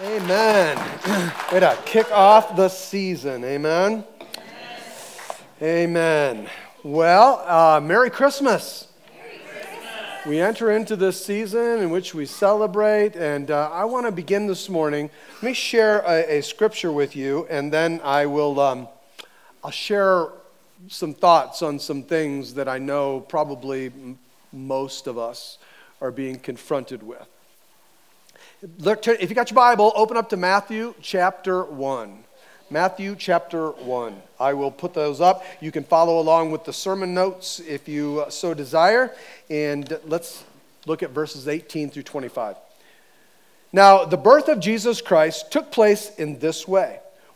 Amen. Way to kick off the season. Amen. Amen. Well, uh, Merry Christmas. We enter into this season in which we celebrate, and uh, I want to begin this morning. Let me share a, a scripture with you, and then I will um, I'll share some thoughts on some things that I know probably most of us are being confronted with. If you got your Bible, open up to Matthew chapter 1. Matthew chapter 1. I will put those up. You can follow along with the sermon notes if you so desire. And let's look at verses 18 through 25. Now, the birth of Jesus Christ took place in this way.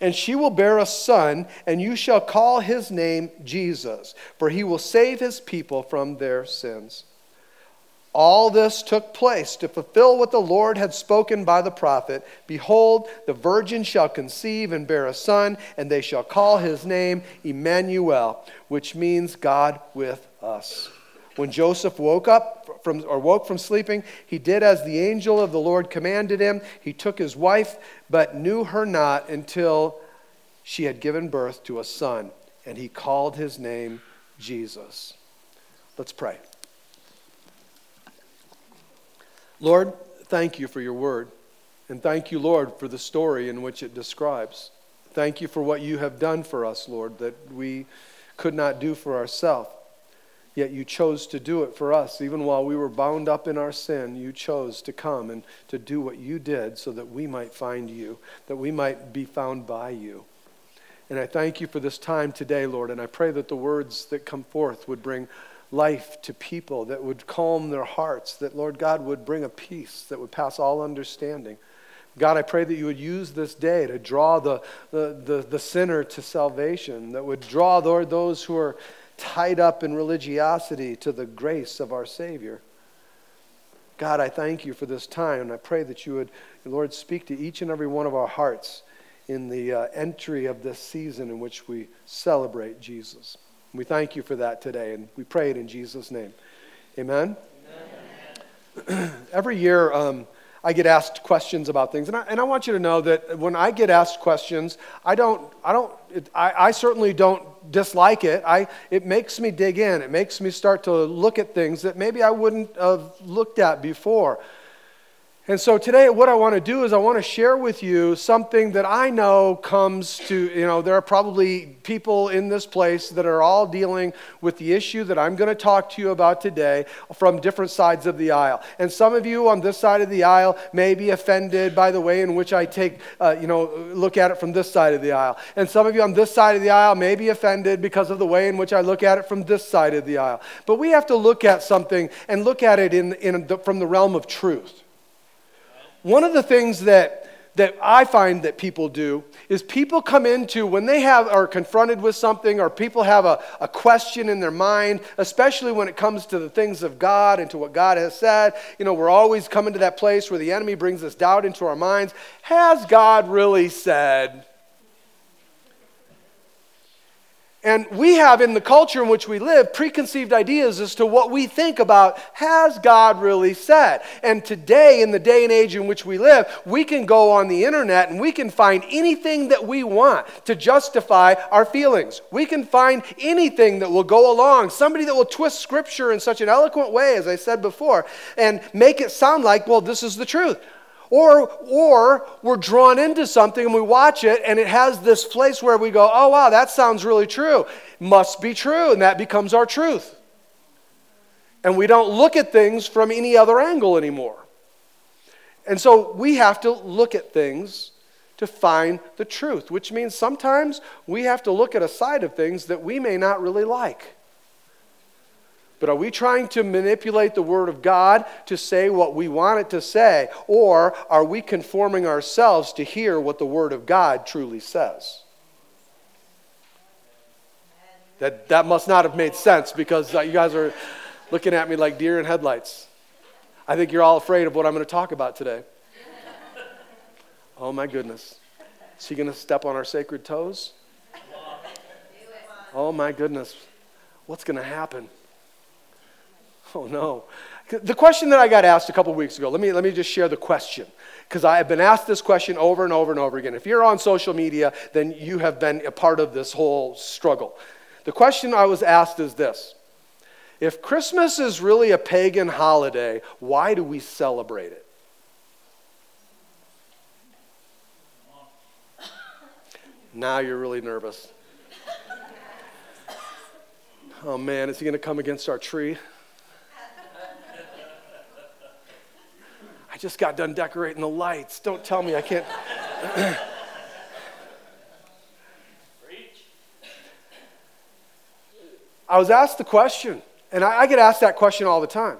and she will bear a son, and you shall call his name Jesus, for he will save his people from their sins. All this took place to fulfill what the Lord had spoken by the prophet Behold, the virgin shall conceive and bear a son, and they shall call his name Emmanuel, which means God with us. When Joseph woke up from, or woke from sleeping, he did as the angel of the Lord commanded him. He took his wife, but knew her not until she had given birth to a son, and he called his name Jesus. Let's pray. Lord, thank you for your word. And thank you, Lord, for the story in which it describes. Thank you for what you have done for us, Lord, that we could not do for ourselves. Yet you chose to do it for us. Even while we were bound up in our sin, you chose to come and to do what you did so that we might find you, that we might be found by you. And I thank you for this time today, Lord, and I pray that the words that come forth would bring life to people, that would calm their hearts, that, Lord God, would bring a peace that would pass all understanding. God, I pray that you would use this day to draw the, the, the, the sinner to salvation, that would draw, Lord, those who are tied up in religiosity to the grace of our Savior. God, I thank you for this time, and I pray that you would, Lord, speak to each and every one of our hearts in the uh, entry of this season in which we celebrate Jesus. We thank you for that today, and we pray it in Jesus' name. Amen. Amen. every year, um, I get asked questions about things, and I, and I want you to know that when I get asked questions, I don't, I don't, it, I, I certainly don't dislike it. I, it makes me dig in. It makes me start to look at things that maybe I wouldn't have looked at before. And so today, what I want to do is I want to share with you something that I know comes to, you know, there are probably people in this place that are all dealing with the issue that I'm going to talk to you about today from different sides of the aisle. And some of you on this side of the aisle may be offended by the way in which I take, uh, you know, look at it from this side of the aisle. And some of you on this side of the aisle may be offended because of the way in which I look at it from this side of the aisle. But we have to look at something and look at it in, in the, from the realm of truth. One of the things that that I find that people do is people come into when they have are confronted with something or people have a, a question in their mind, especially when it comes to the things of God and to what God has said. You know, we're always coming to that place where the enemy brings this doubt into our minds. Has God really said? And we have in the culture in which we live preconceived ideas as to what we think about has God really said? And today, in the day and age in which we live, we can go on the internet and we can find anything that we want to justify our feelings. We can find anything that will go along, somebody that will twist scripture in such an eloquent way, as I said before, and make it sound like, well, this is the truth. Or, or we're drawn into something and we watch it and it has this place where we go, oh, wow, that sounds really true. Must be true. And that becomes our truth. And we don't look at things from any other angle anymore. And so we have to look at things to find the truth, which means sometimes we have to look at a side of things that we may not really like. But are we trying to manipulate the Word of God to say what we want it to say? Or are we conforming ourselves to hear what the Word of God truly says? That, that must not have made sense because uh, you guys are looking at me like deer in headlights. I think you're all afraid of what I'm going to talk about today. Oh my goodness. Is he going to step on our sacred toes? Oh my goodness. What's going to happen? Oh no. The question that I got asked a couple weeks ago, let me, let me just share the question. Because I have been asked this question over and over and over again. If you're on social media, then you have been a part of this whole struggle. The question I was asked is this If Christmas is really a pagan holiday, why do we celebrate it? Now you're really nervous. Oh man, is he going to come against our tree? I just got done decorating the lights. Don't tell me I can't. I was asked the question, and I, I, get asked that question all the time.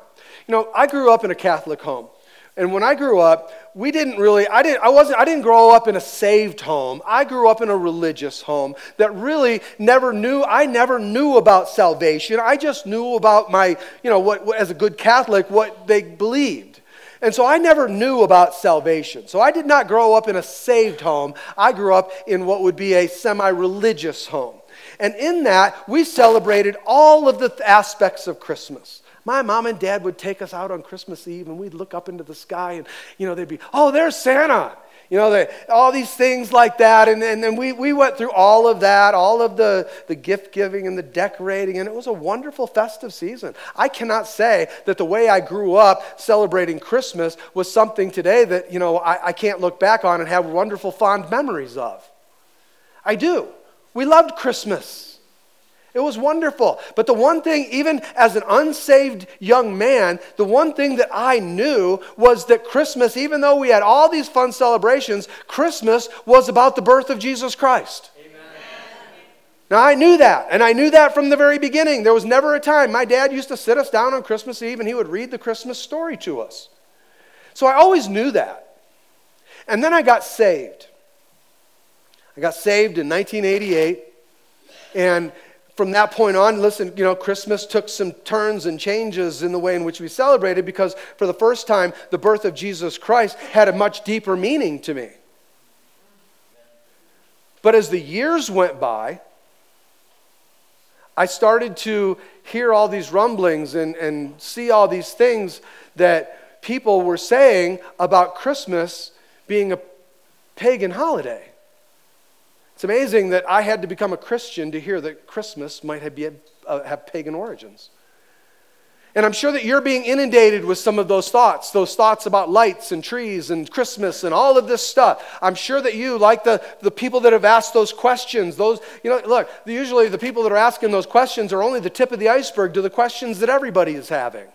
You know, I grew up in a Catholic home. And when I grew up, we didn't really, I didn't, I wasn't, I didn't grow up in a saved home. I grew up in a religious home that really never knew, I never knew about salvation. I just knew about my, you know, what, what as a good Catholic, what they believed. And so I never knew about salvation. So I did not grow up in a saved home. I grew up in what would be a semi religious home. And in that, we celebrated all of the aspects of Christmas. My mom and dad would take us out on Christmas Eve and we'd look up into the sky and, you know, they'd be, oh, there's Santa. You know, they, all these things like that. And, and, and we, we went through all of that, all of the, the gift giving and the decorating, and it was a wonderful festive season. I cannot say that the way I grew up celebrating Christmas was something today that, you know, I, I can't look back on and have wonderful, fond memories of. I do. We loved Christmas. It was wonderful. But the one thing, even as an unsaved young man, the one thing that I knew was that Christmas, even though we had all these fun celebrations, Christmas was about the birth of Jesus Christ. Now, I knew that, and I knew that from the very beginning. There was never a time. My dad used to sit us down on Christmas Eve and he would read the Christmas story to us. So I always knew that. And then I got saved. I got saved in 1988, and from that point on, listen, you know, Christmas took some turns and changes in the way in which we celebrated because for the first time, the birth of Jesus Christ had a much deeper meaning to me. But as the years went by, I started to hear all these rumblings and, and see all these things that people were saying about Christmas being a pagan holiday. It's amazing that I had to become a Christian to hear that Christmas might have, be, uh, have pagan origins. And I'm sure that you're being inundated with some of those thoughts, those thoughts about lights and trees and Christmas and all of this stuff. I'm sure that you, like the, the people that have asked those questions, those, you know, look, usually the people that are asking those questions are only the tip of the iceberg to the questions that everybody is having.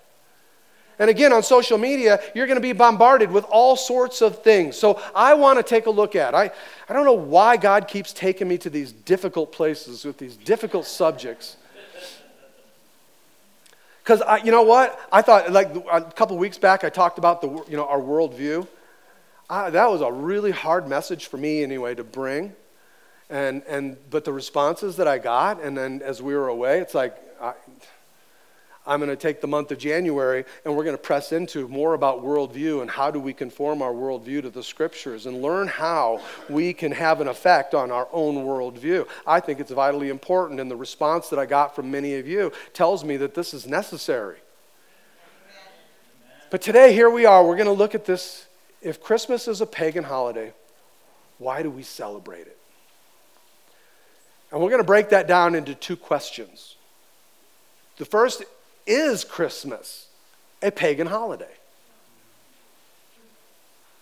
And again, on social media, you're going to be bombarded with all sorts of things. So I want to take a look at. I, I don't know why God keeps taking me to these difficult places with these difficult subjects. Because you know what? I thought like a couple weeks back I talked about the you know our worldview. I, that was a really hard message for me anyway to bring, and and but the responses that I got, and then as we were away, it's like I, I'm going to take the month of January and we're going to press into more about worldview and how do we conform our worldview to the scriptures and learn how we can have an effect on our own worldview. I think it's vitally important, and the response that I got from many of you tells me that this is necessary. But today, here we are. We're going to look at this. If Christmas is a pagan holiday, why do we celebrate it? And we're going to break that down into two questions. The first is Christmas a pagan holiday?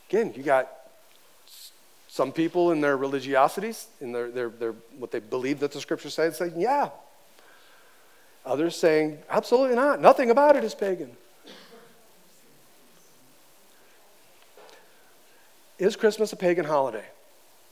Again, you got some people in their religiosities, in their, their, their what they believe that the scriptures say, saying, yeah. Others saying, absolutely not. Nothing about it is pagan. Is Christmas a pagan holiday?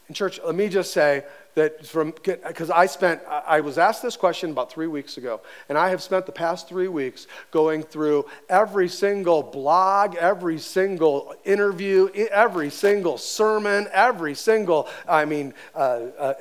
In church, let me just say that from because I spent I was asked this question about three weeks ago, and I have spent the past three weeks going through every single blog, every single interview, every single sermon, every single I mean uh, uh,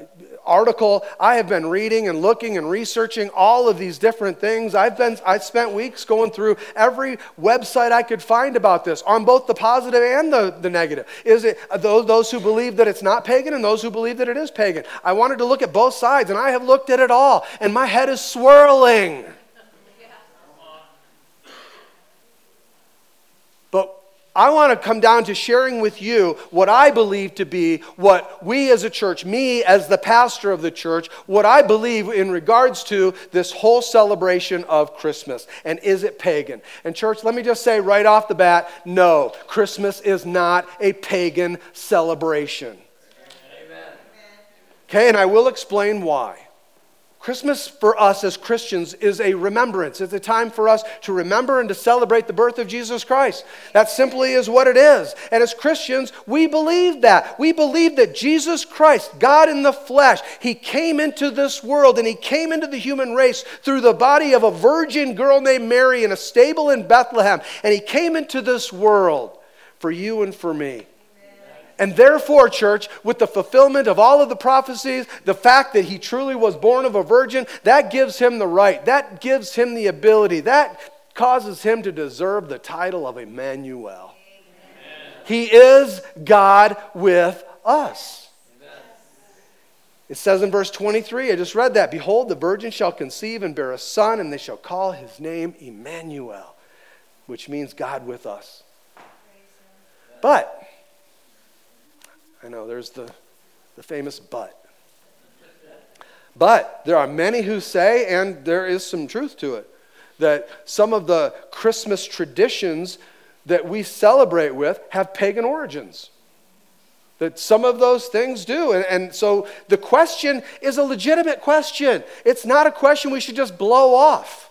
article. I have been reading and looking and researching all of these different things. I've been I spent weeks going through every website I could find about this on both the positive and the, the negative. Is it those those who believe that it's not pagan and those who believe that it is pagan? I wanted to look at both sides, and I have looked at it all, and my head is swirling. But I want to come down to sharing with you what I believe to be what we as a church, me as the pastor of the church, what I believe in regards to this whole celebration of Christmas. And is it pagan? And, church, let me just say right off the bat no, Christmas is not a pagan celebration. Okay, and I will explain why. Christmas for us as Christians is a remembrance. It's a time for us to remember and to celebrate the birth of Jesus Christ. That simply is what it is. And as Christians, we believe that. We believe that Jesus Christ, God in the flesh, He came into this world and He came into the human race through the body of a virgin girl named Mary in a stable in Bethlehem. And He came into this world for you and for me. And therefore, church, with the fulfillment of all of the prophecies, the fact that he truly was born of a virgin, that gives him the right, that gives him the ability, that causes him to deserve the title of Emmanuel. Amen. He is God with us. It says in verse 23, I just read that Behold, the virgin shall conceive and bear a son, and they shall call his name Emmanuel, which means God with us. But, I know, there's the, the famous but. But there are many who say, and there is some truth to it, that some of the Christmas traditions that we celebrate with have pagan origins. That some of those things do. And, and so the question is a legitimate question. It's not a question we should just blow off.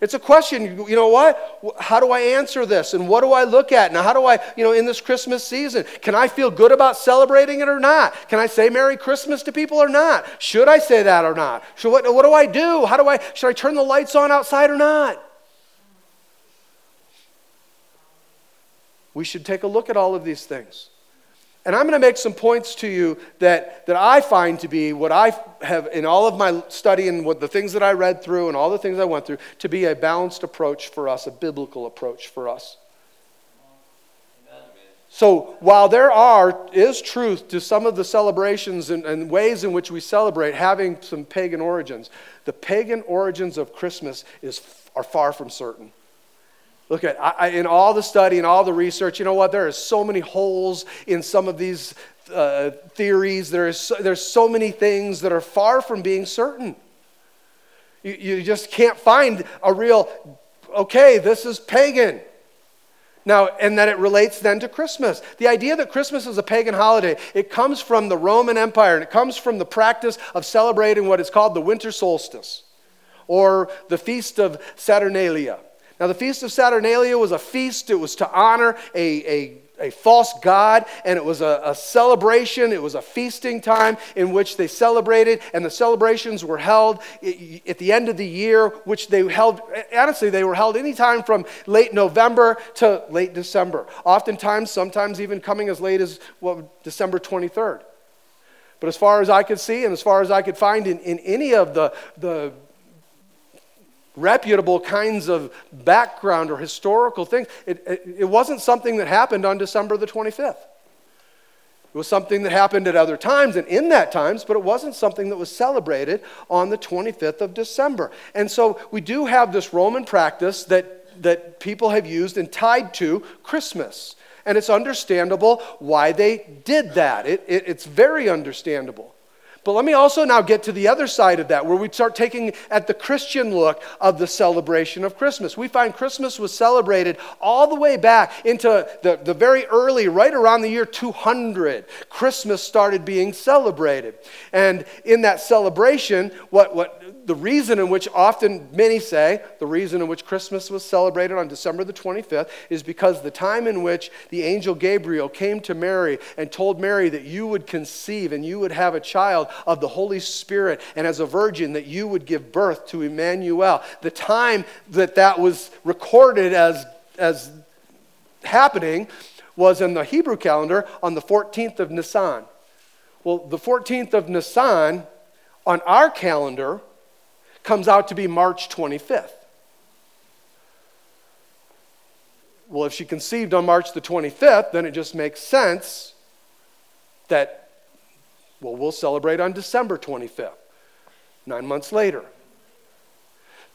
It's a question, you know what? How do I answer this? And what do I look at? Now, how do I, you know, in this Christmas season, can I feel good about celebrating it or not? Can I say Merry Christmas to people or not? Should I say that or not? Should, what, what do I do? How do I, should I turn the lights on outside or not? We should take a look at all of these things. And I'm going to make some points to you that, that I find to be what I have in all of my study and what the things that I read through and all the things I went through to be a balanced approach for us, a biblical approach for us. So while there are is truth to some of the celebrations and, and, ways in which we celebrate having some pagan origins, the pagan origins of Christmas is, are far from certain. Look at I, in all the study and all the research, you know what? There are so many holes in some of these uh, theories. There is so, there's so many things that are far from being certain. You, you just can't find a real, okay, this is pagan. Now, and that it relates then to Christmas. The idea that Christmas is a pagan holiday, it comes from the Roman Empire and it comes from the practice of celebrating what is called the winter solstice or the feast of Saturnalia. Now, the Feast of Saturnalia was a feast, it was to honor a, a a false god, and it was a, a, celebration. It was a feasting time in which they celebrated, and the celebrations were held at the end of the year, which they held, honestly, they were held anytime from late November to late December. Oftentimes, sometimes even coming as late as well, December 23rd. But as far as I could see, and as far as I could find in, in any of the, the reputable kinds of background or historical things. It, it, it, wasn't something that happened on December the 25th. It was something that happened at other times and in that times, but it wasn't something that was celebrated on the 25th of December. And so we do have this Roman practice that, that people have used and tied to Christmas. And it's understandable why they did that. It, it's very understandable. But let me also now get to the other side of that, where we start taking at the Christian look of the celebration of Christmas. We find Christmas was celebrated all the way back into the, the very early, right around the year 200. Christmas started being celebrated. And in that celebration, what, what the reason in which often many say the reason in which Christmas was celebrated on December the 25th is because the time in which the angel Gabriel came to Mary and told Mary that you would conceive and you would have a child of the Holy Spirit, and as a virgin, that you would give birth to Emmanuel. The time that that was recorded as, as happening was in the Hebrew calendar on the 14th of Nisan. Well, the 14th of Nisan on our calendar comes out to be March 25th. Well, if she conceived on March the 25th, then it just makes sense that, well, we'll celebrate on December 25th, nine months later.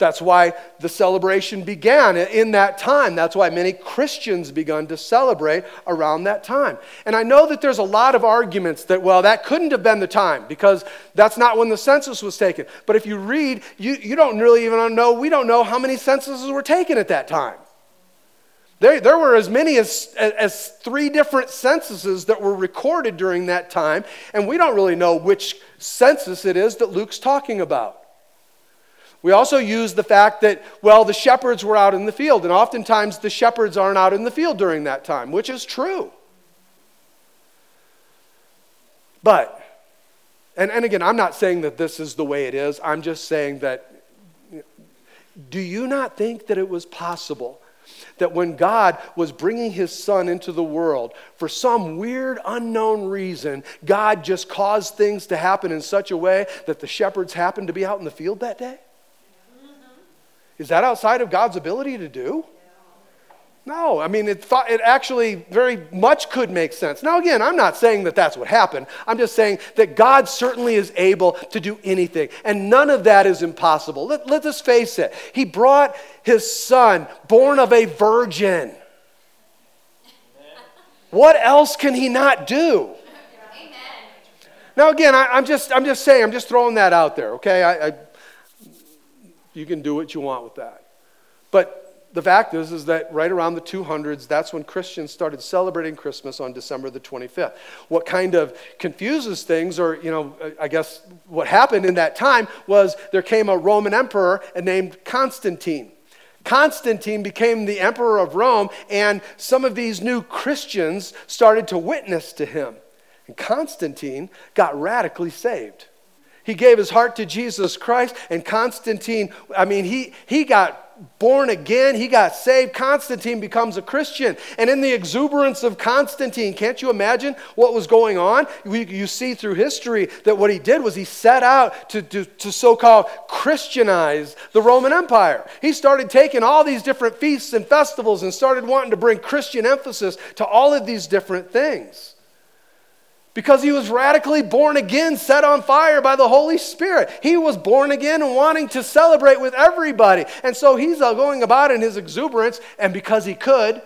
That's why the celebration began in that time. That's why many Christians begun to celebrate around that time. And I know that there's a lot of arguments that, well, that couldn't have been the time because that's not when the census was taken. But if you read, you, you don't really even know, we don't know how many censuses were taken at that time. There, there were as many as, as three different censuses that were recorded during that time, and we don't really know which census it is that Luke's talking about. We also use the fact that, well, the shepherds were out in the field, and oftentimes the shepherds aren't out in the field during that time, which is true. But, and, and again, I'm not saying that this is the way it is, I'm just saying that do you not think that it was possible that when God was bringing his son into the world, for some weird, unknown reason, God just caused things to happen in such a way that the shepherds happened to be out in the field that day? Is that outside of God's ability to do? No, I mean, it, thought, it actually very much could make sense. Now, again, I'm not saying that that's what happened. I'm just saying that God certainly is able to do anything, and none of that is impossible. Let, let us face it. He brought his son, born of a virgin. What else can he not do? Now, again, I, am just, I'm just saying, I'm just throwing that out there, okay? I, I you can do what you want with that. But the fact is, is that right around the 200s, that's when Christians started celebrating Christmas on December the 25th. What kind of confuses things, or, you know, I guess what happened in that time was there came a Roman emperor named Constantine. Constantine became the emperor of Rome, and some of these new Christians started to witness to him. And Constantine got radically saved. He gave his heart to Jesus Christ, and Constantine, I mean, he, he got born again, he got saved. Constantine becomes a Christian. And in the exuberance of Constantine, can't you imagine what was going on? You, you see through history that what he did was he set out to, to, to so called Christianize the Roman Empire. He started taking all these different feasts and festivals and started wanting to bring Christian emphasis to all of these different things because he was radically born again, set on fire by the Holy Spirit. He was born again and wanting to celebrate with everybody. And so he's going about in his exuberance, and because he could.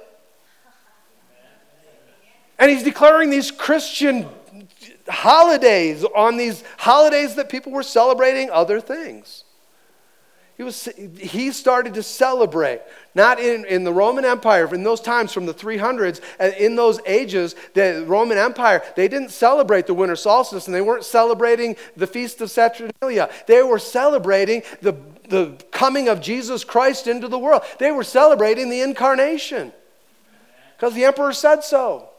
And he's declaring these Christian holidays on these holidays that people were celebrating other things. He, was, he started to celebrate, not in, in the Roman Empire, in those times from the 300s, and in those ages, the Roman Empire, they didn't celebrate the winter solstice and they weren't celebrating the Feast of Saturnalia. They were celebrating the, the coming of Jesus Christ into the world. They were celebrating the incarnation because the emperor said so.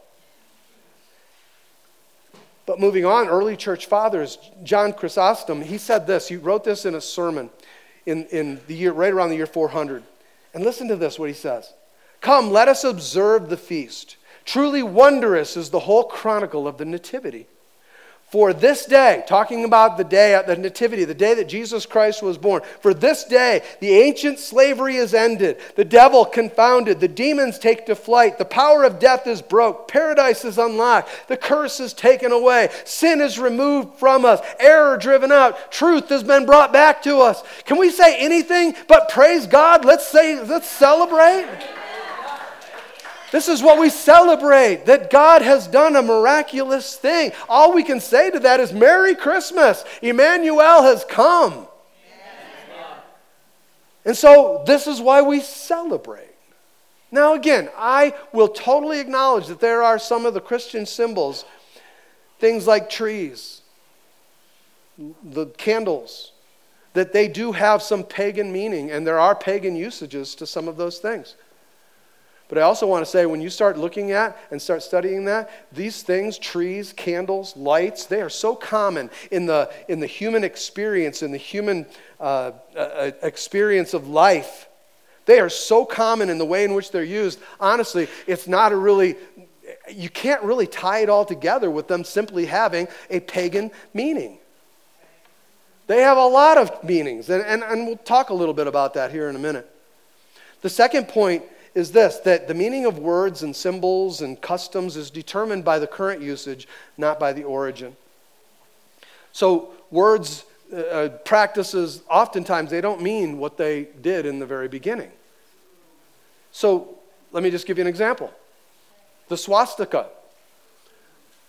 But moving on, early church fathers, John Chrysostom, he said this. He wrote this in a sermon in, in the year, right around the year 400. And listen to this, what he says. Come, let us observe the feast. Truly wondrous is the whole chronicle of the Nativity. For this day, talking about the day, at the nativity, the day that Jesus Christ was born, for this day, the ancient slavery is ended, the devil confounded, the demons take to flight, the power of death is broke, paradise is unlocked, the curse is taken away, sin is removed from us, error driven out, truth has been brought back to us. Can we say anything but praise God? Let's say, let's celebrate. This is what we celebrate that God has done a miraculous thing. All we can say to that is Merry Christmas. Emmanuel has come. And so this is why we celebrate. Now, again, I will totally acknowledge that there are some of the Christian symbols, things like trees, the candles, that they do have some pagan meaning, and there are pagan usages to some of those things. But I also want to say when you start looking at and start studying that, these things, trees, candles, lights, they are so common in the, in the human experience, in the human uh, uh, experience of life. They are so common in the way in which they're used. Honestly, it's not a really, you can't really tie it all together with them simply having a pagan meaning. They have a lot of meanings, and, and, and we'll talk a little bit about that here in a minute. The second point is this that the meaning of words and symbols and customs is determined by the current usage, not by the origin. So, words, uh, uh, practices, oftentimes they don't mean what they did in the very beginning. So, let me just give you an example the swastika.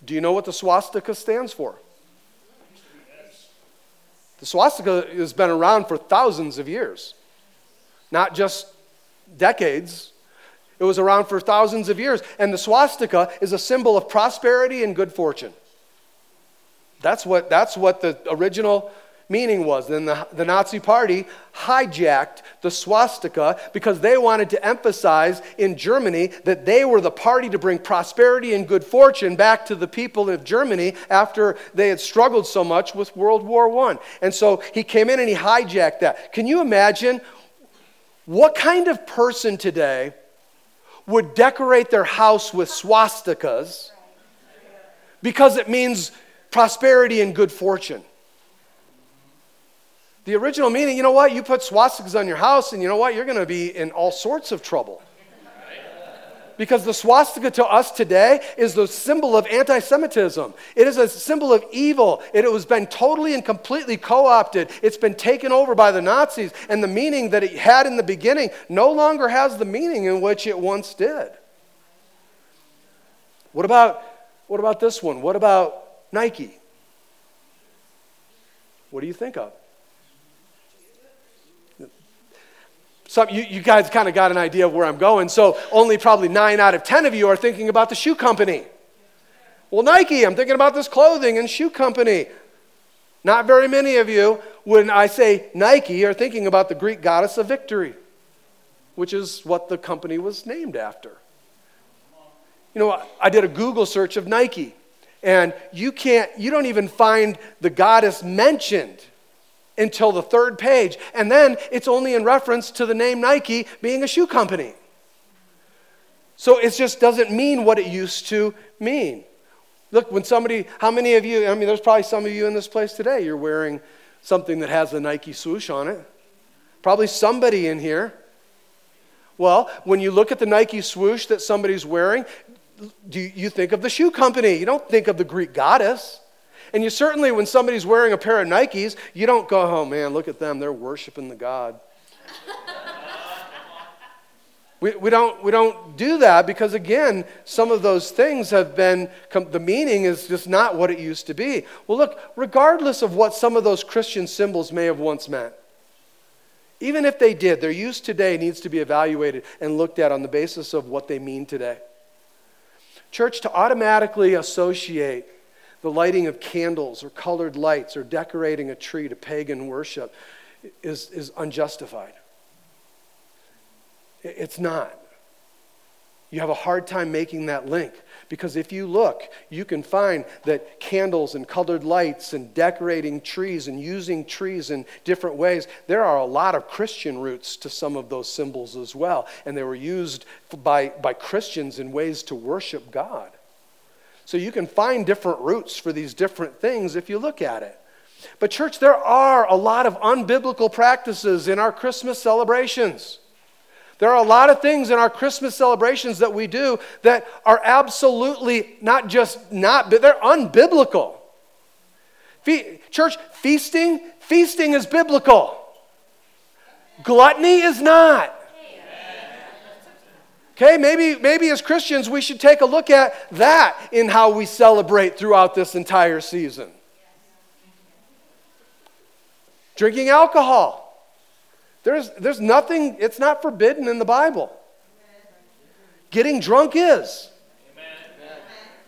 Do you know what the swastika stands for? The swastika has been around for thousands of years, not just decades, it was around for thousands of years. And the swastika is a symbol of prosperity and good fortune. That's what, that's what the original meaning was. Then the, the Nazi Party hijacked the swastika because they wanted to emphasize in Germany that they were the party to bring prosperity and good fortune back to the people of Germany after they had struggled so much with World War I. And so he came in and he hijacked that. Can you imagine what kind of person today? Would decorate their house with swastikas because it means prosperity and good fortune. The original meaning, you know what? You put swastikas on your house, and you know what? You're going to be in all sorts of trouble. Because the swastika to us today is the symbol of anti Semitism. It is a symbol of evil. It has been totally and completely co opted. It's been taken over by the Nazis, and the meaning that it had in the beginning no longer has the meaning in which it once did. What about, what about this one? What about Nike? What do you think of? So you, you guys kind of got an idea of where I'm going. So only probably nine out of 10 of you are thinking about the shoe company. Well, Nike, I'm thinking about this clothing and shoe company. Not very many of you, when I say Nike, are thinking about the Greek goddess of victory, which is what the company was named after. You know, I did a Google search of Nike, and you can't, you don't even find the goddess mentioned until the third page. And then it's only in reference to the name Nike being a shoe company. So it just doesn't mean what it used to mean. Look, when somebody, how many of you, I mean, there's probably some of you in this place today, you're wearing something that has a Nike swoosh on it. Probably somebody in here. Well, when you look at the Nike swoosh that somebody's wearing, do you think of the shoe company? You don't think of the Greek goddess. And you certainly, when somebody's wearing a pair of Nikes, you don't go, oh man, look at them, they're worshiping the God. we, we, don't, we don't do that because, again, some of those things have been, the meaning is just not what it used to be. Well, look, regardless of what some of those Christian symbols may have once meant, even if they did, their use today needs to be evaluated and looked at on the basis of what they mean today. Church, to automatically associate the lighting of candles or colored lights or decorating a tree to pagan worship is, is unjustified. It's not. You have a hard time making that link because if you look, you can find that candles and colored lights and decorating trees and using trees in different ways, there are a lot of Christian roots to some of those symbols as well. And they were used by, by Christians in ways to worship God. So you can find different roots for these different things if you look at it. But, church, there are a lot of unbiblical practices in our Christmas celebrations. There are a lot of things in our Christmas celebrations that we do that are absolutely not just not, but they're unbiblical. Fe- church, feasting, feasting is biblical. Gluttony is not. Okay, maybe, maybe as Christians we should take a look at that in how we celebrate throughout this entire season. Drinking alcohol. There's, there's nothing, it's not forbidden in the Bible. Getting drunk is.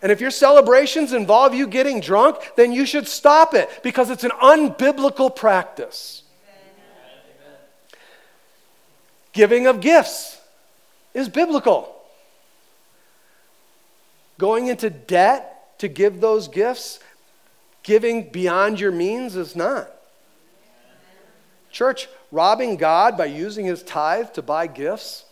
And if your celebrations involve you getting drunk, then you should stop it because it's an unbiblical practice. Giving of gifts is biblical. Going into debt to give those gifts, giving beyond your means is not. Church, robbing God by using his tithe to buy gifts.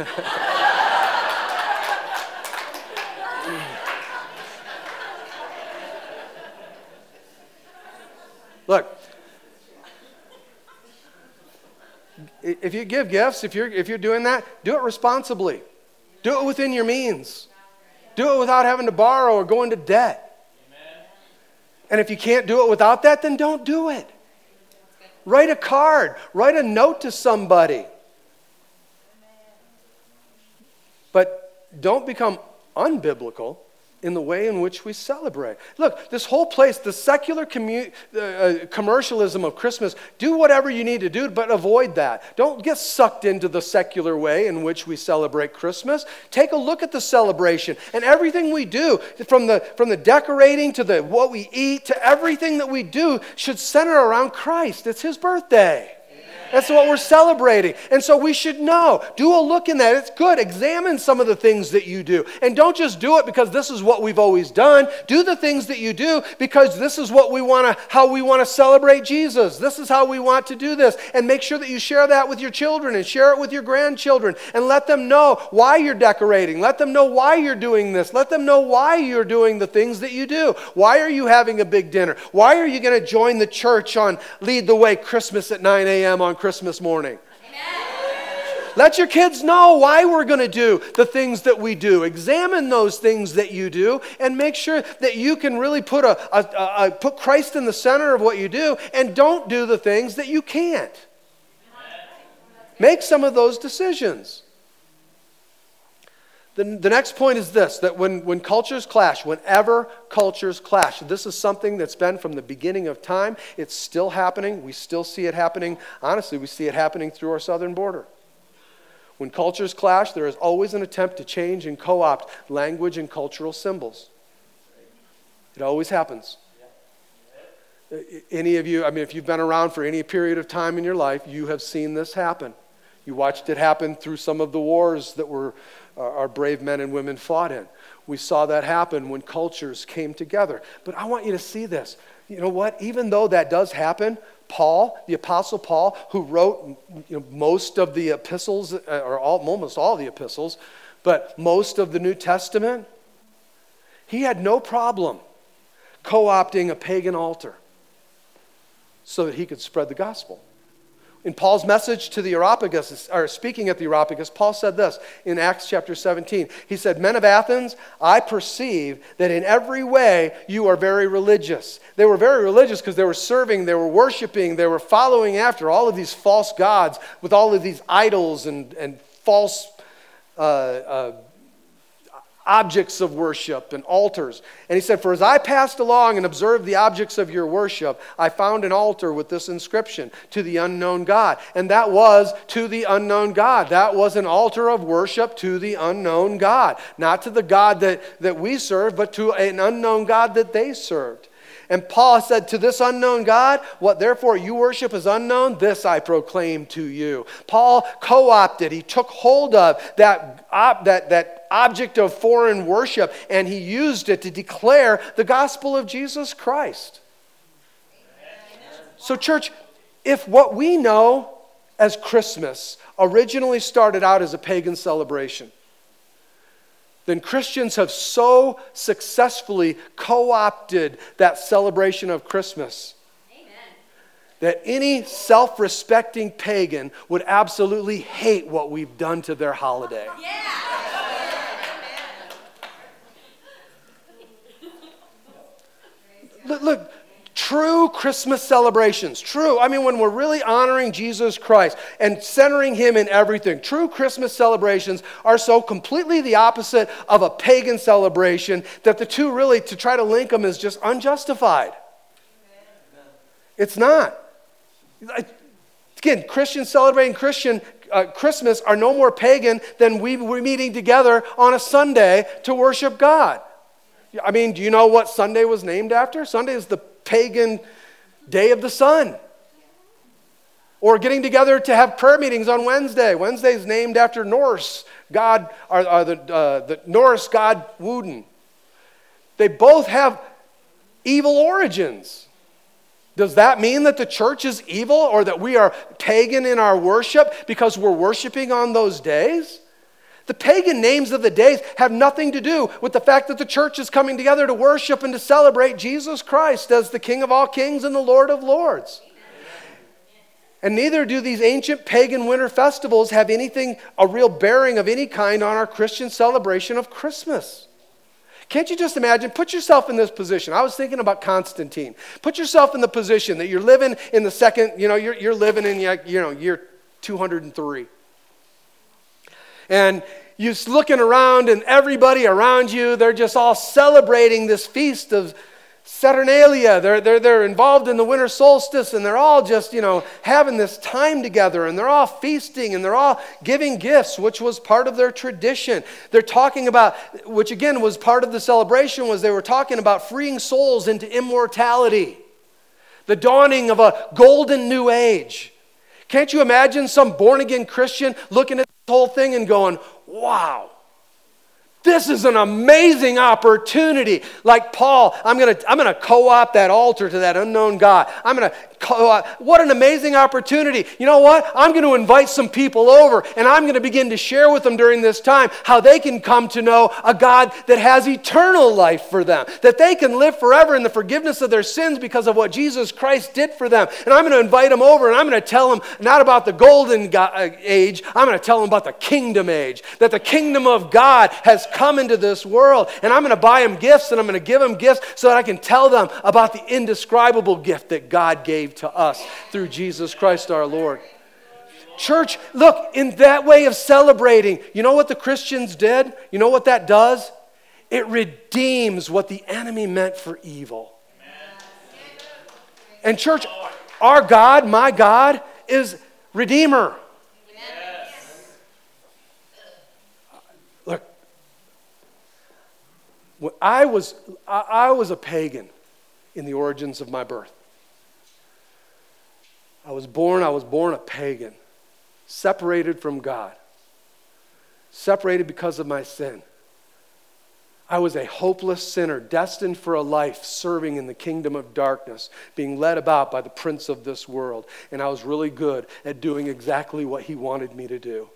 Look, if you give gifts, if you're, if you're doing that, do it responsibly. Do it within your means. Do it without having to borrow or go into debt. And if you can't do it without that, then don't do it. Write a card, write a note to somebody. But don't become unbiblical in the way in which we celebrate. Look, this whole place, the secular commu- uh, commercialism of Christmas, do whatever you need to do, but avoid that. Don't get sucked into the secular way in which we celebrate Christmas. Take a look at the celebration and everything we do, from the, from the decorating to the, what we eat to everything that we do, should center around Christ. It's His birthday. That's what we're celebrating. And so we should know. Do a look in that. It's good. Examine some of the things that you do. And don't just do it because this is what we've always done. Do the things that you do because this is what we want to how we want to celebrate Jesus. This is how we want to do this. And make sure that you share that with your children and share it with your grandchildren and let them know why you're decorating. Let them know why you're doing this. Let them know why you're doing the things that you do. Why are you having a big dinner? Why are you going to join the church on Lead the Way Christmas at 9 a.m. on Christmas morning. Let your kids know why we're going to do the things that we do. Examine those things that you do and make sure that you can really put, a, a, a, put Christ in the center of what you do and don't do the things that you can't. Make some of those decisions. The, the next point is this that when, when cultures clash, whenever cultures clash, this is something that's been from the beginning of time. It's still happening. We still see it happening. Honestly, we see it happening through our southern border. When cultures clash, there is always an attempt to change and co opt language and cultural symbols. It always happens. Any of you, I mean, if you've been around for any period of time in your life, you have seen this happen. You watched it happen through some of the wars that were our brave men and women fought in. We saw that happen when cultures came together. But I want you to see this. You know what? Even though that does happen, Paul, the Apostle Paul, who wrote you know, most of the epistles, uh, or all, almost all the epistles, but most of the New Testament, he had no problem co opting a pagan altar so that he could spread the gospel. In Paul's message to the Areopagus, or speaking at the Areopagus, Paul said this in Acts chapter 17. He said, Men of Athens, I perceive that in every way you are very religious. They were very religious because they were serving, they were worshiping, they were following after all of these false gods with all of these idols and, and false uh, uh, objects of worship and altars. And he said, For as I passed along and observed the objects of your worship, I found an altar with this inscription to the unknown God. And that was to the unknown God. That was an altar of worship to the unknown God. Not to the God that, that we serve, but to an unknown God that they served. And Paul said, To this unknown God, what therefore you worship is unknown, this I proclaim to you. Paul co opted, he took hold of that, that, that object of foreign worship and he used it to declare the gospel of Jesus Christ. So, church, if what we know as Christmas originally started out as a pagan celebration, then Christians have so successfully co opted that celebration of Christmas Amen. that any self respecting pagan would absolutely hate what we've done to their holiday. Yeah. look, look True Christmas celebrations, true. I mean, when we're really honoring Jesus Christ and centering Him in everything, true Christmas celebrations are so completely the opposite of a pagan celebration that the two really, to try to link them, is just unjustified. It's not. Again, Christians celebrating Christian uh, Christmas are no more pagan than we were meeting together on a Sunday to worship God. I mean, do you know what Sunday was named after? Sunday is the pagan day of the sun. Or getting together to have prayer meetings on Wednesday. Wednesday is named after Norse god, or, or the, uh, the Norse god Woden. They both have evil origins. Does that mean that the church is evil or that we are pagan in our worship because we're worshiping on those days? The pagan names of the days have nothing to do with the fact that the church is coming together to worship and to celebrate Jesus Christ as the King of all kings and the Lord of lords. And neither do these ancient pagan winter festivals have anything, a real bearing of any kind on our Christian celebration of Christmas. Can't you just imagine? Put yourself in this position. I was thinking about Constantine. Put yourself in the position that you're living in the second, you know, you're, you're living in, you know, year 203. And you're looking around, and everybody around you, they're just all celebrating this feast of Saturnalia. They're, they're, they're involved in the winter solstice and they're all just, you know, having this time together and they're all feasting and they're all giving gifts, which was part of their tradition. They're talking about, which again was part of the celebration, was they were talking about freeing souls into immortality, the dawning of a golden new age. Can't you imagine some born again Christian looking at this whole thing and going, wow, this is an amazing opportunity. Like Paul, I'm going to I'm going to co-opt that altar to that unknown God. I'm going to. What an amazing opportunity. You know what? I'm going to invite some people over and I'm going to begin to share with them during this time how they can come to know a God that has eternal life for them. That they can live forever in the forgiveness of their sins because of what Jesus Christ did for them. And I'm going to invite them over and I'm going to tell them not about the golden uh, age, I'm going to tell them about the kingdom age. That the kingdom of God has come into this world. And I'm going to buy them gifts and I'm going to give them gifts so that I can tell them about the indescribable gift that God gave to us through Jesus Christ our Lord. Church, look, in that way of celebrating, you know what the Christians did? You know what that does? It redeems what the enemy meant for evil. And, church, our God, my God, is Redeemer. Look, I was, I was a pagan in the origins of my birth. I was born, I was born a pagan, separated from God, separated because of my sin. I was a hopeless sinner, destined for a life serving in the kingdom of darkness, being led about by the prince of this world. And I was really good at doing exactly what he wanted me to do.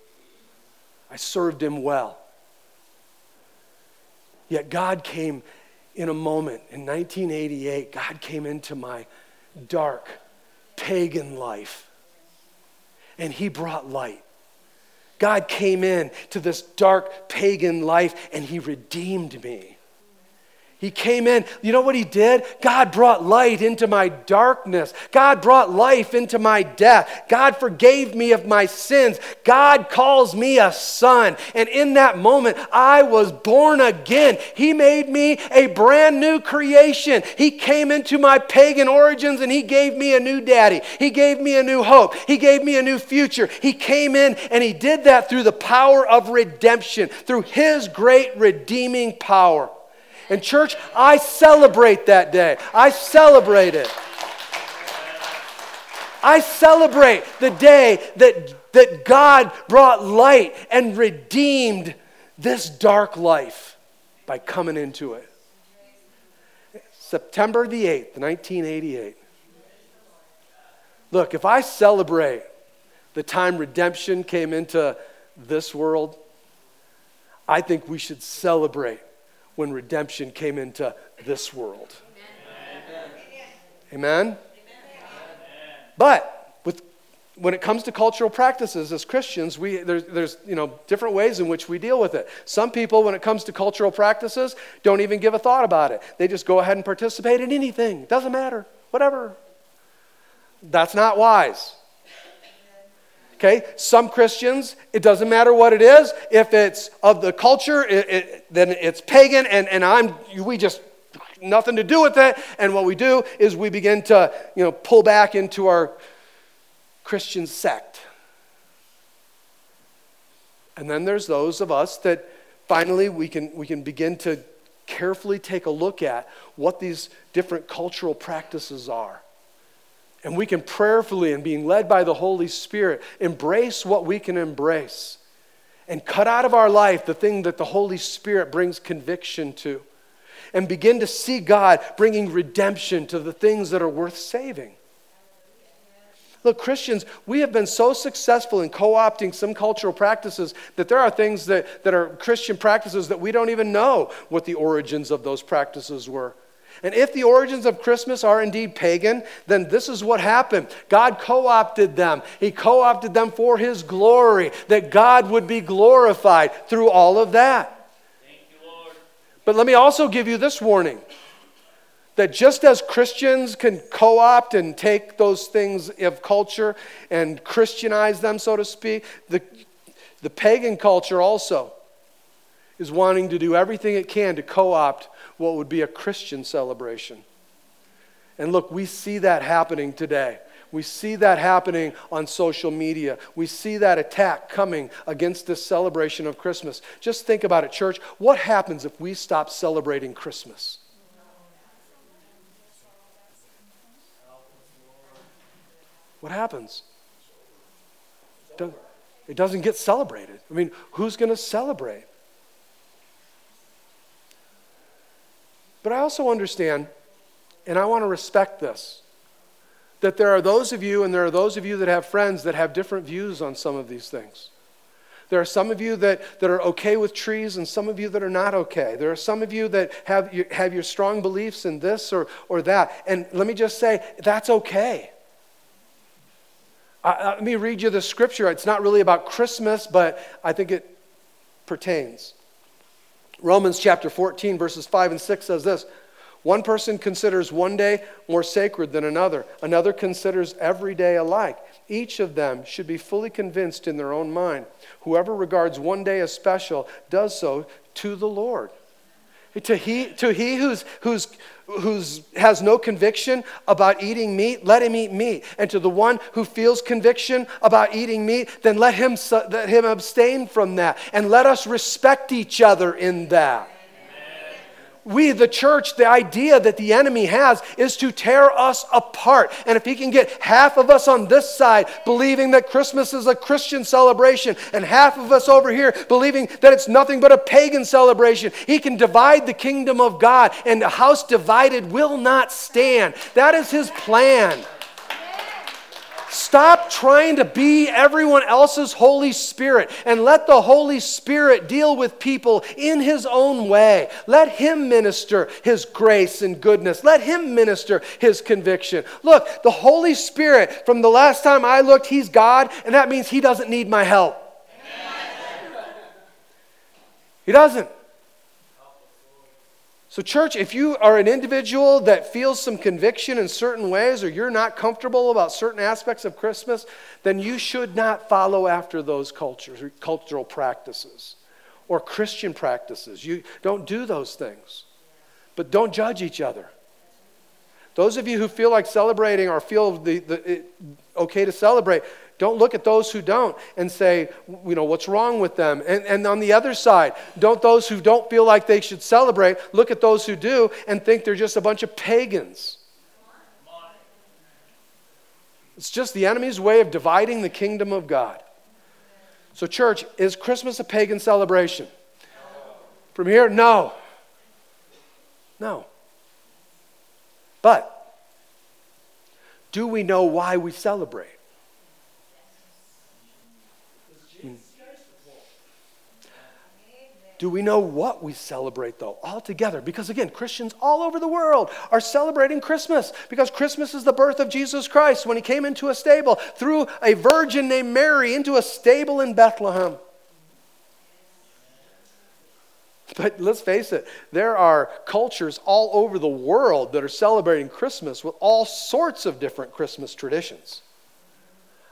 I served him well. Yet God came in a moment in 1988. God came into my dark, pagan life, and He brought light. God came in to this dark pagan life and He redeemed me. He came in. You know what he did? God brought light into my darkness. God brought life into my death. God forgave me of my sins. God calls me a son. And in that moment, I was born again. He made me a brand new creation. He came into my pagan origins and he gave me a new daddy. He gave me a new hope. He gave me a new future. He came in and he did that through the power of redemption, through his great redeeming power. And, church, I celebrate that day. I celebrate it. I celebrate the day that, that God brought light and redeemed this dark life by coming into it. September the 8th, 1988. Look, if I celebrate the time redemption came into this world, I think we should celebrate when redemption came into this world. Amen? Amen? But with, when it comes to cultural practices as Christians, we, there's, there's you know, different ways in which we deal with it. Some people, when it comes to cultural practices, don't even give a thought about it. They just go ahead and participate in anything. Doesn't matter, whatever. That's not wise. Okay, some Christians, it doesn't matter what it is. If it's of the culture, it, it, then it's pagan, and, and I'm, we just, nothing to do with it. And what we do is we begin to, you know, pull back into our Christian sect. And then there's those of us that finally we can, we can begin to carefully take a look at what these different cultural practices are. And we can prayerfully and being led by the Holy Spirit embrace what we can embrace and cut out of our life the thing that the Holy Spirit brings conviction to and begin to see God bringing redemption to the things that are worth saving. Look, Christians, we have been so successful in co opting some cultural practices that there are things that, that are Christian practices that we don't even know what the origins of those practices were. And if the origins of Christmas are indeed pagan, then this is what happened. God co opted them. He co opted them for His glory, that God would be glorified through all of that. You, but let me also give you this warning that just as Christians can co opt and take those things of culture and Christianize them, so to speak, the, the pagan culture also is wanting to do everything it can to co opt what would be a Christian celebration. And look, we see that happening today. We see that happening on social media. We see that attack coming against this celebration of Christmas. Just think about it, church. What happens if we stop celebrating Christmas? what happens? It doesn't get celebrated. I mean, who's going to celebrate? I also understand, and I want to respect this, that there are those of you, and there are those of you that have friends that have different views on some of these things. There are some of you that, that are okay with trees and some of you that are not okay. There are some of you that have, you, have your strong beliefs in this or, or that. And let me just say, that's okay. Uh, let me read you the scripture. It's not really about Christmas, but I think it pertains. Romans chapter 14, verses 5 and 6 says this One person considers one day more sacred than another, another considers every day alike. Each of them should be fully convinced in their own mind. Whoever regards one day as special does so to the Lord. To he, to he who's, who's, who's has no conviction about eating meat, let him eat meat. And to the one who feels conviction about eating meat, then let him, let him abstain from that. And let us respect each other in that we, the church, the idea that the enemy has is to tear us apart. And if he can get half of us on this side believing that Christmas is a Christian celebration and half of us over here believing that it's nothing but a pagan celebration, he can divide the kingdom of God, and a house divided will not stand. That is his plan. Stop trying to be everyone else's Holy Spirit and let the Holy Spirit deal with people in His own way. Let Him minister His grace and goodness. Let Him minister His conviction. Look, the Holy Spirit, from the last time I looked, He's God, and that means He doesn't need my help. He doesn't. So, church, if you are an individual that feels some conviction in certain ways or you're not comfortable about certain aspects of Christmas, then you should not follow after those cultures, cultural practices or Christian practices. You don't do those things. But don't judge each other. Those of you who feel like celebrating or feel the, the, it, okay to celebrate, don't look at those who don't and say, you know, what's wrong with them? And, and on the other side, don't those who don't feel like they should celebrate look at those who do and think they're just a bunch of pagans. It's just the enemy's way of dividing the kingdom of God. So, church, is Christmas a pagan celebration? From here, no. No. But do we know why we celebrate? Do we know what we celebrate, though, all together? Because again, Christians all over the world are celebrating Christmas because Christmas is the birth of Jesus Christ when he came into a stable through a virgin named Mary into a stable in Bethlehem. But let's face it, there are cultures all over the world that are celebrating Christmas with all sorts of different Christmas traditions.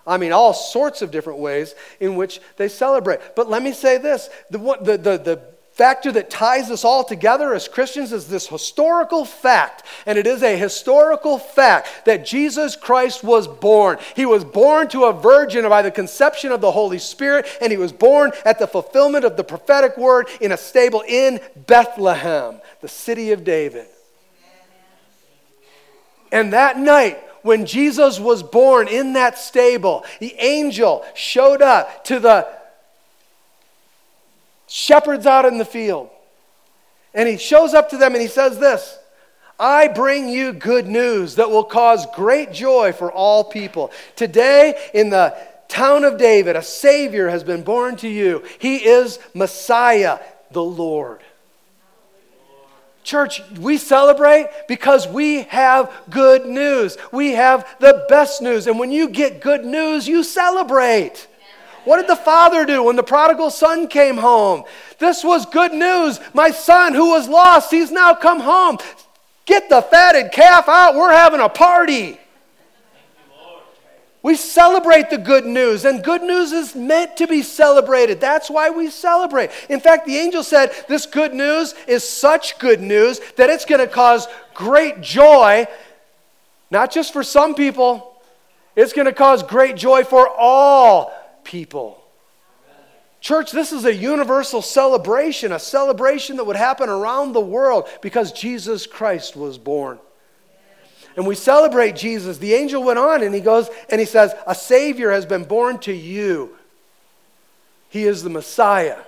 I mean, all sorts of different ways in which they celebrate. But let me say this the, the, the, the factor that ties us all together as Christians is this historical fact. And it is a historical fact that Jesus Christ was born. He was born to a virgin by the conception of the Holy Spirit, and he was born at the fulfillment of the prophetic word in a stable in Bethlehem, the city of David. And that night, when Jesus was born in that stable, the angel showed up to the shepherds out in the field. And he shows up to them and he says this I bring you good news that will cause great joy for all people. Today, in the town of David, a Savior has been born to you. He is Messiah, the Lord. Church, we celebrate because we have good news. We have the best news. And when you get good news, you celebrate. What did the father do when the prodigal son came home? This was good news. My son who was lost, he's now come home. Get the fatted calf out. We're having a party. We celebrate the good news, and good news is meant to be celebrated. That's why we celebrate. In fact, the angel said this good news is such good news that it's going to cause great joy, not just for some people, it's going to cause great joy for all people. Church, this is a universal celebration, a celebration that would happen around the world because Jesus Christ was born. And we celebrate Jesus. The angel went on and he goes and he says, A Savior has been born to you. He is the Messiah,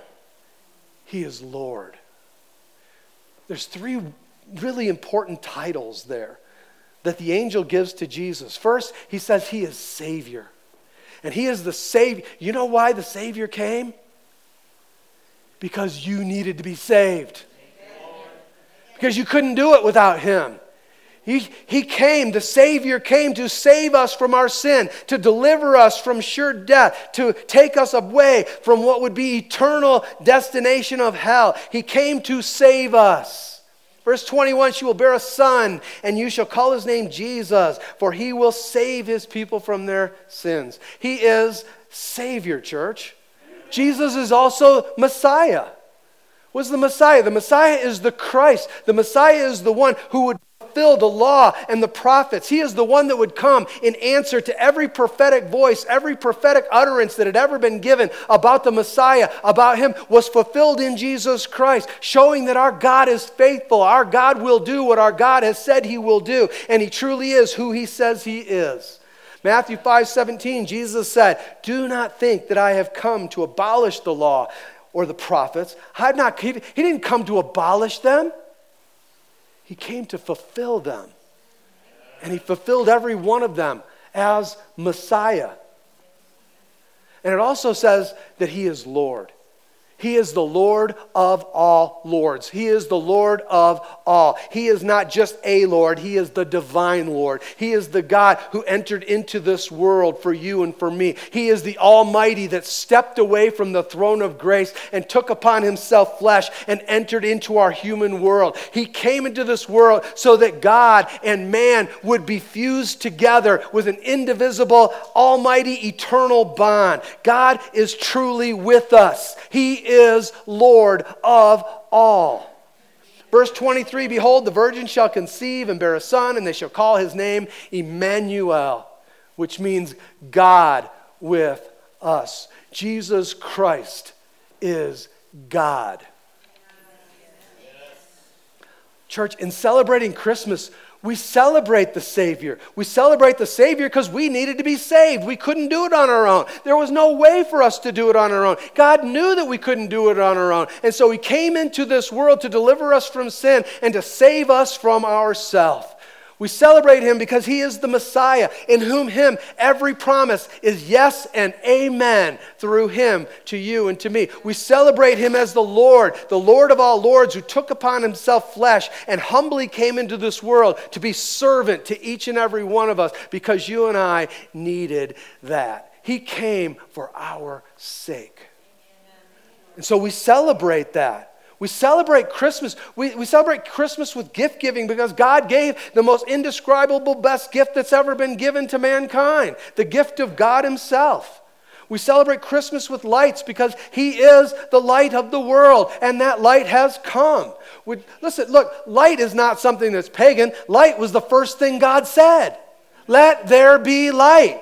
He is Lord. There's three really important titles there that the angel gives to Jesus. First, he says he is Savior. And he is the Savior. You know why the Savior came? Because you needed to be saved. Because you couldn't do it without him. He, he came, the Savior came to save us from our sin, to deliver us from sure death, to take us away from what would be eternal destination of hell. He came to save us. Verse 21 She will bear a son, and you shall call his name Jesus, for he will save his people from their sins. He is Savior, church. Jesus is also Messiah. What's the Messiah? The Messiah is the Christ. The Messiah is the one who would fulfill the law and the prophets. He is the one that would come in answer to every prophetic voice, every prophetic utterance that had ever been given about the Messiah, about him, was fulfilled in Jesus Christ, showing that our God is faithful. Our God will do what our God has said he will do, and he truly is who he says he is. Matthew 5 17, Jesus said, Do not think that I have come to abolish the law or the prophets. I have not, he didn't come to abolish them. He came to fulfill them. And he fulfilled every one of them as Messiah. And it also says that he is Lord. He is the Lord of all lords. He is the Lord of all. He is not just a Lord, He is the divine Lord. He is the God who entered into this world for you and for me. He is the Almighty that stepped away from the throne of grace and took upon Himself flesh and entered into our human world. He came into this world so that God and man would be fused together with an indivisible, almighty, eternal bond. God is truly with us. He is Lord of all. Verse 23 Behold, the virgin shall conceive and bear a son, and they shall call his name Emmanuel, which means God with us. Jesus Christ is God. Church, in celebrating Christmas, we celebrate the Savior. We celebrate the Savior because we needed to be saved. We couldn't do it on our own. There was no way for us to do it on our own. God knew that we couldn't do it on our own. And so He came into this world to deliver us from sin and to save us from ourselves. We celebrate him because he is the Messiah, in whom him every promise is yes and amen through him to you and to me. We celebrate him as the Lord, the Lord of all lords, who took upon himself flesh and humbly came into this world to be servant to each and every one of us because you and I needed that. He came for our sake. And so we celebrate that. We celebrate Christmas. We, we celebrate Christmas with gift giving because God gave the most indescribable, best gift that's ever been given to mankind the gift of God Himself. We celebrate Christmas with lights because He is the light of the world, and that light has come. We, listen, look, light is not something that's pagan. Light was the first thing God said. Let there be light.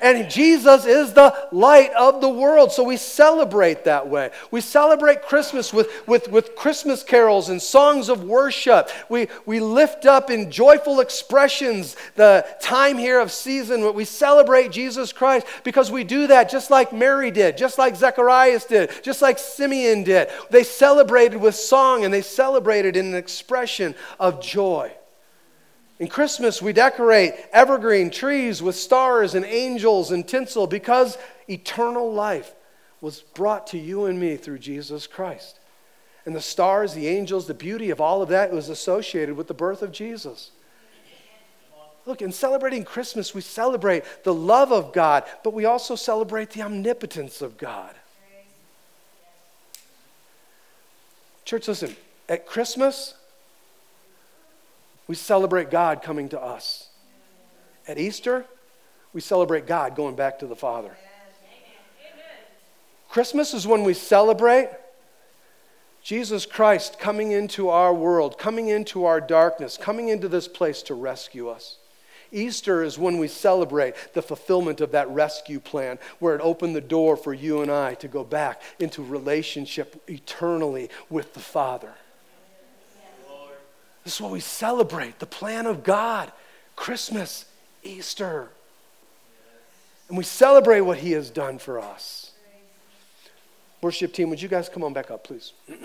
And Jesus is the light of the world. So we celebrate that way. We celebrate Christmas with, with, with Christmas carols and songs of worship. We, we lift up in joyful expressions the time here of season. We celebrate Jesus Christ because we do that just like Mary did, just like Zacharias did, just like Simeon did. They celebrated with song and they celebrated in an expression of joy. In Christmas, we decorate evergreen trees with stars and angels and tinsel because eternal life was brought to you and me through Jesus Christ. And the stars, the angels, the beauty of all of that was associated with the birth of Jesus. Look, in celebrating Christmas, we celebrate the love of God, but we also celebrate the omnipotence of God. Church, listen, at Christmas, we celebrate God coming to us. At Easter, we celebrate God going back to the Father. Christmas is when we celebrate Jesus Christ coming into our world, coming into our darkness, coming into this place to rescue us. Easter is when we celebrate the fulfillment of that rescue plan, where it opened the door for you and I to go back into relationship eternally with the Father. This is what we celebrate the plan of God Christmas, Easter. And we celebrate what He has done for us. Worship team, would you guys come on back up, please?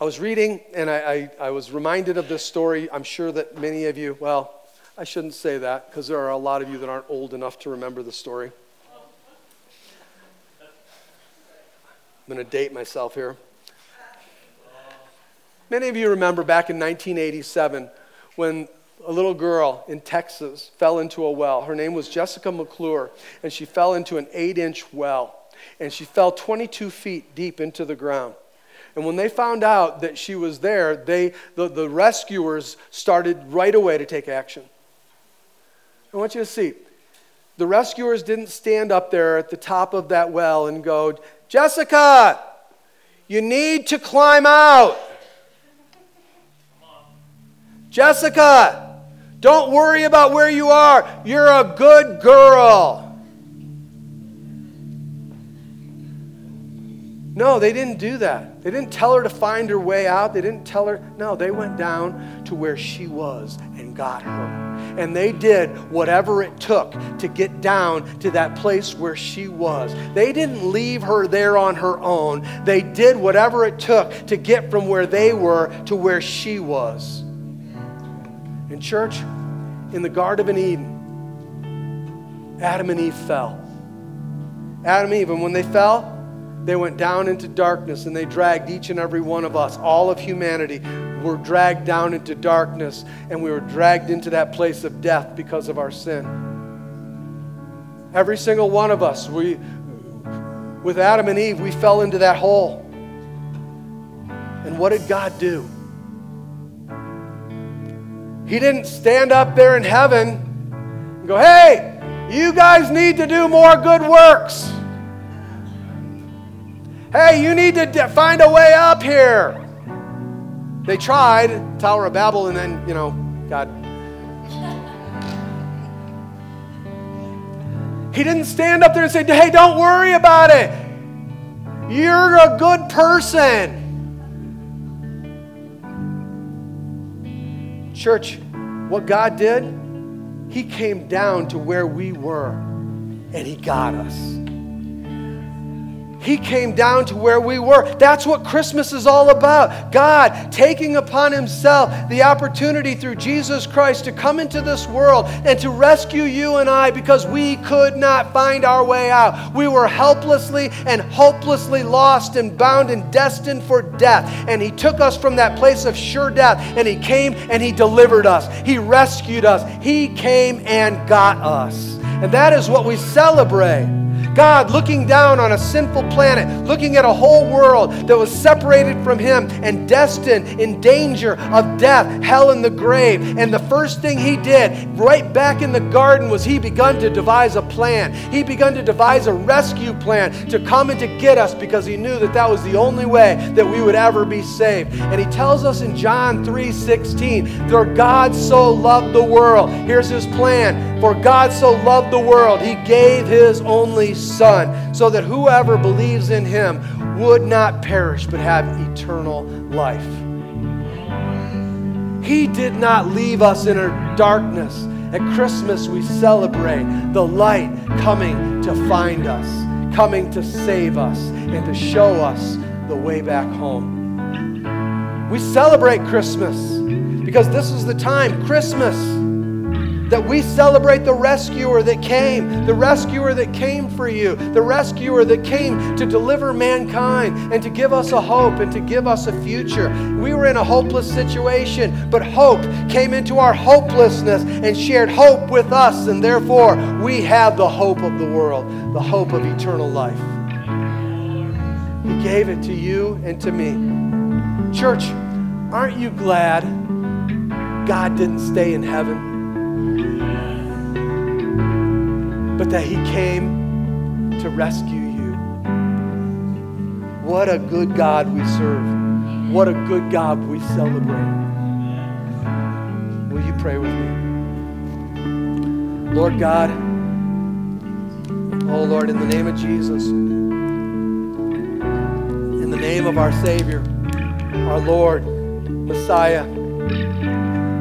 I was reading and I, I, I, was reminded of this story. I'm sure that many of you, well, I shouldn't say that because there are a lot of you that aren't old enough to remember the story. I'm going to date myself here. Many of you remember back in 1987 when a little girl in Texas fell into a well. Her name was Jessica McClure, and she fell into an eight inch well. And she fell 22 feet deep into the ground. And when they found out that she was there, they, the, the rescuers started right away to take action. I want you to see. The rescuers didn't stand up there at the top of that well and go, Jessica, you need to climb out. Jessica, don't worry about where you are. You're a good girl. No, they didn't do that. They didn't tell her to find her way out. They didn't tell her. No, they went down to where she was and got her. And they did whatever it took to get down to that place where she was. They didn't leave her there on her own. They did whatever it took to get from where they were to where she was. In church, in the Garden of Eden, Adam and Eve fell. Adam and Eve, and when they fell, they went down into darkness and they dragged each and every one of us, all of humanity, were dragged down into darkness and we were dragged into that place of death because of our sin. Every single one of us, we, with Adam and Eve, we fell into that hole. And what did God do? He didn't stand up there in heaven and go, hey, you guys need to do more good works. Hey, you need to find a way up here. They tried, Tower of Babel, and then, you know, God. He didn't stand up there and say, hey, don't worry about it. You're a good person. Church, what God did, He came down to where we were and He got us. He came down to where we were. That's what Christmas is all about. God taking upon Himself the opportunity through Jesus Christ to come into this world and to rescue you and I because we could not find our way out. We were helplessly and hopelessly lost and bound and destined for death. And He took us from that place of sure death and He came and He delivered us. He rescued us. He came and got us. And that is what we celebrate. God looking down on a sinful planet, looking at a whole world that was separated from Him and destined in danger of death, hell, and the grave. And the first thing He did right back in the garden was He begun to devise a plan. He begun to devise a rescue plan to come and to get us because He knew that that was the only way that we would ever be saved. And He tells us in John 3 16, for God so loved the world. Here's His plan. For God so loved the world, He gave His only Son, so that whoever believes in Him would not perish but have eternal life. He did not leave us in our darkness. At Christmas, we celebrate the light coming to find us, coming to save us, and to show us the way back home. We celebrate Christmas because this is the time, Christmas that we celebrate the rescuer that came, the rescuer that came for you, the rescuer that came to deliver mankind and to give us a hope and to give us a future. We were in a hopeless situation, but hope came into our hopelessness and shared hope with us, and therefore we have the hope of the world, the hope of eternal life. He gave it to you and to me. Church, aren't you glad God didn't stay in heaven? But that He came to rescue you. What a good God we serve. What a good God we celebrate. Will you pray with me? Lord God, oh Lord, in the name of Jesus, in the name of our Savior, our Lord, Messiah,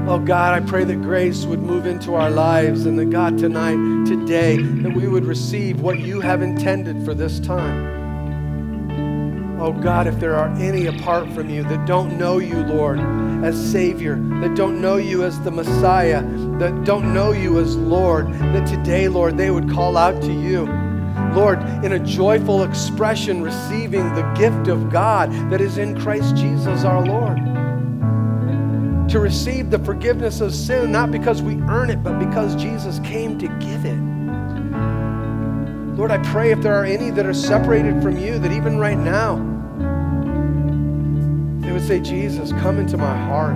Oh God, I pray that grace would move into our lives and that God tonight, today, that we would receive what you have intended for this time. Oh God, if there are any apart from you that don't know you, Lord, as Savior, that don't know you as the Messiah, that don't know you as Lord, that today, Lord, they would call out to you. Lord, in a joyful expression, receiving the gift of God that is in Christ Jesus our Lord to receive the forgiveness of sin, not because we earn it, but because Jesus came to give it. Lord, I pray if there are any that are separated from you, that even right now, they would say, Jesus, come into my heart.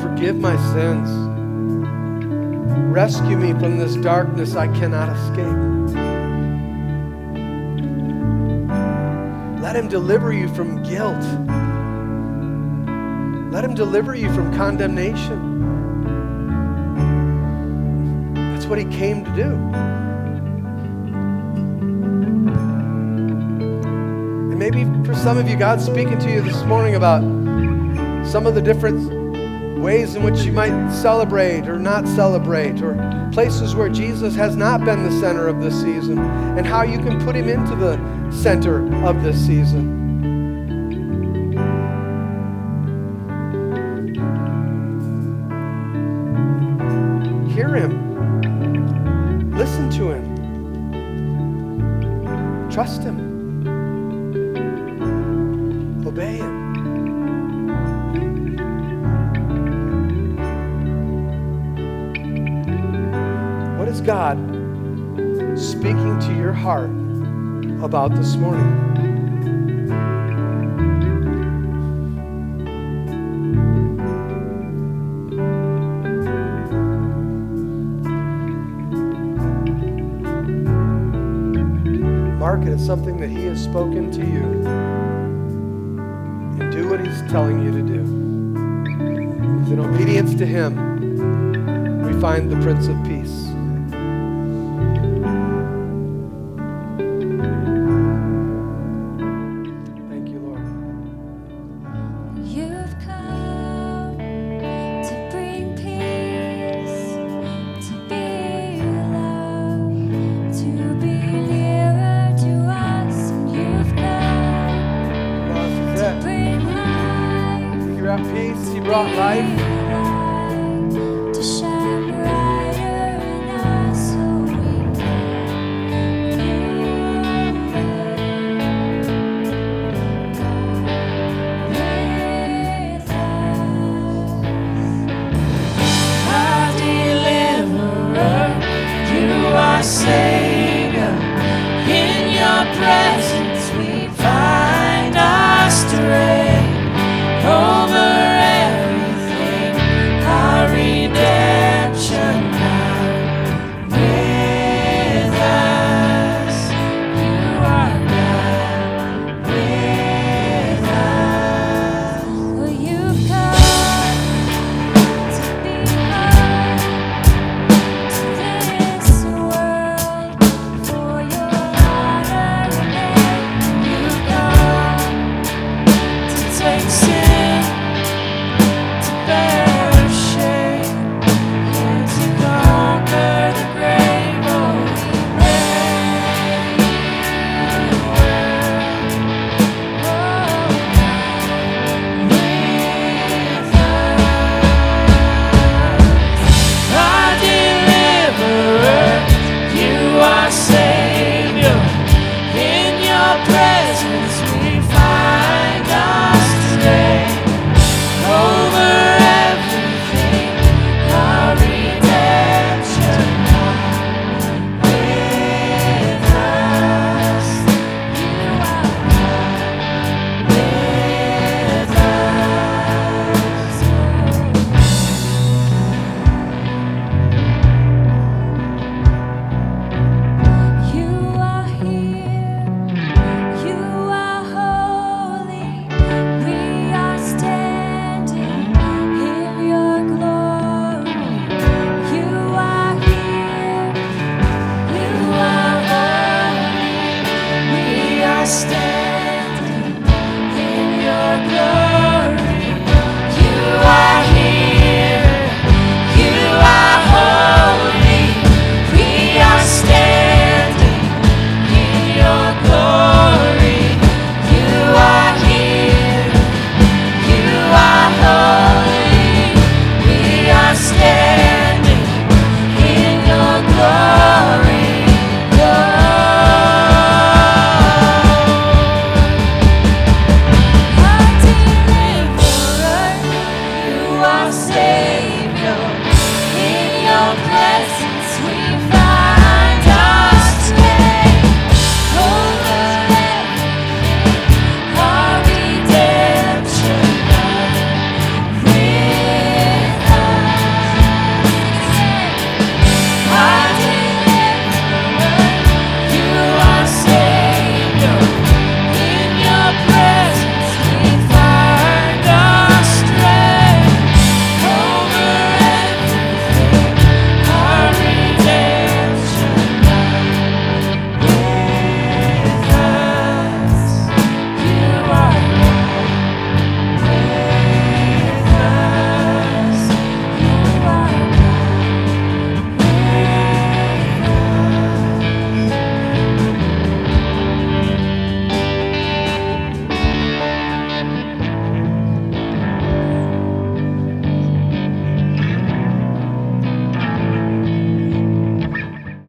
Forgive my sins. Rescue me from this darkness I cannot escape. Let him deliver you from guilt let him deliver you from condemnation. That's what he came to do. And maybe for some of you, God's speaking to you this morning about some of the different ways in which you might celebrate or not celebrate, or places where Jesus has not been the center of this season, and how you can put him into the center of this season. About this morning? mark it as something that He has spoken to you. And do what He's telling you to do. Because in obedience to Him, we find the Prince of Peace.